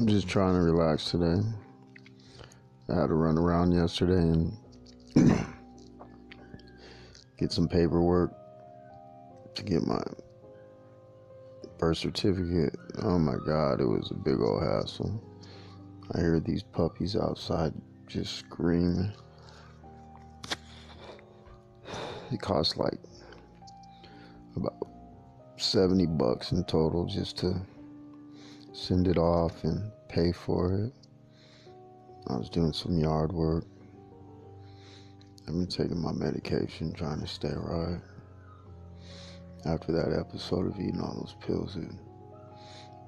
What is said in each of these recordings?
I'm just trying to relax today. I had to run around yesterday and get some paperwork to get my birth certificate. Oh my god, it was a big old hassle. I hear these puppies outside just screaming. It cost like about 70 bucks in total just to send it off and pay for it. I was doing some yard work. I've been taking my medication, trying to stay right. After that episode of eating all those pills, it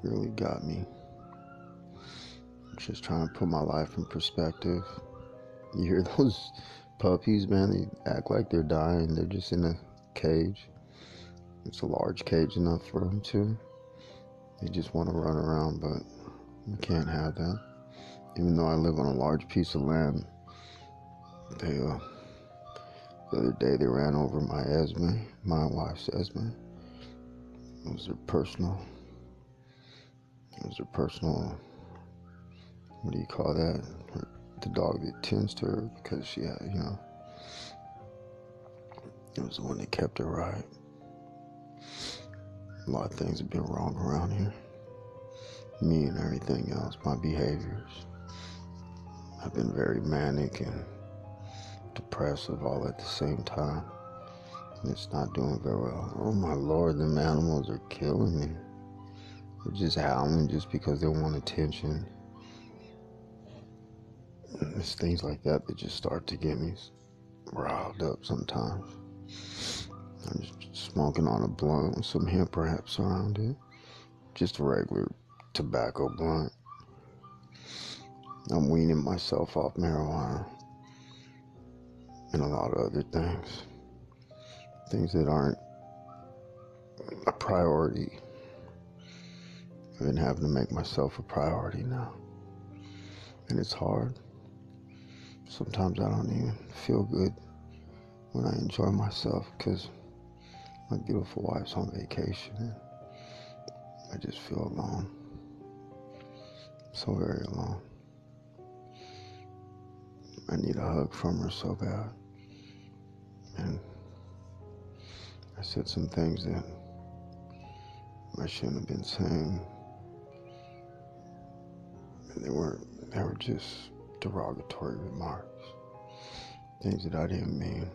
really got me. Just trying to put my life in perspective. You hear those puppies, man, they act like they're dying. They're just in a cage. It's a large cage enough for them to. They just want to run around, but we can't have that. Even though I live on a large piece of land, they uh, the other day they ran over my Esme, my wife's Esme. It was their personal. It was their personal. What do you call that? The dog that tends to her because she had, you know. It was the one that kept her right. A lot of things have been wrong around here. Me and everything else, my behaviors. I've been very manic and depressive all at the same time. And it's not doing very well. Oh my lord, them animals are killing me. They're just howling just because they want attention. It's things like that that just start to get me riled up sometimes. Smoking on a blunt with some hemp wraps around it. Just a regular tobacco blunt. I'm weaning myself off marijuana and a lot of other things. Things that aren't a priority. I've been having to make myself a priority now. And it's hard. Sometimes I don't even feel good when I enjoy myself because my beautiful wife's on vacation and I just feel alone. So very alone. I need a hug from her so bad. And I said some things that I shouldn't have been saying. And they weren't, they were just derogatory remarks. Things that I didn't mean.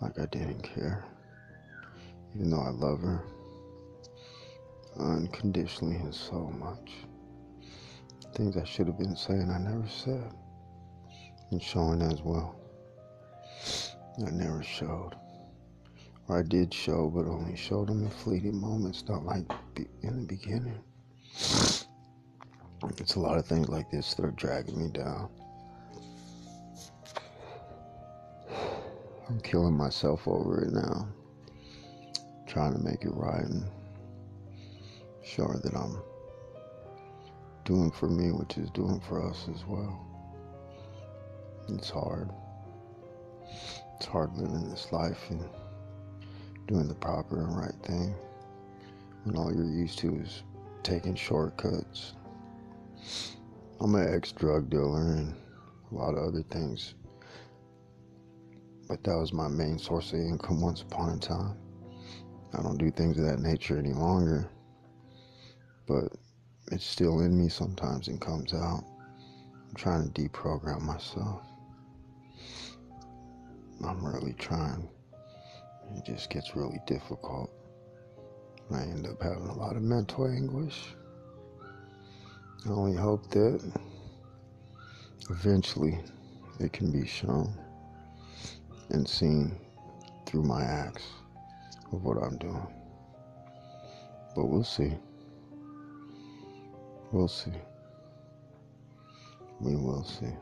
Like I didn't care. Even though I love her unconditionally and so much. Things I should have been saying, I never said. And showing as well. I never showed. Or I did show, but only showed them in fleeting moments, not like in the beginning. It's a lot of things like this that are dragging me down. I'm killing myself over it now. Trying to make it right and her that I'm doing for me, which is doing for us as well. It's hard. It's hard living this life and doing the proper and right thing when all you're used to is taking shortcuts. I'm an ex drug dealer and a lot of other things, but that was my main source of income once upon a time. I don't do things of that nature any longer, but it's still in me sometimes and comes out. I'm trying to deprogram myself. I'm really trying. It just gets really difficult. I end up having a lot of mental anguish. I only hope that eventually it can be shown and seen through my acts of what I'm doing. But we'll see. We'll see. We will see.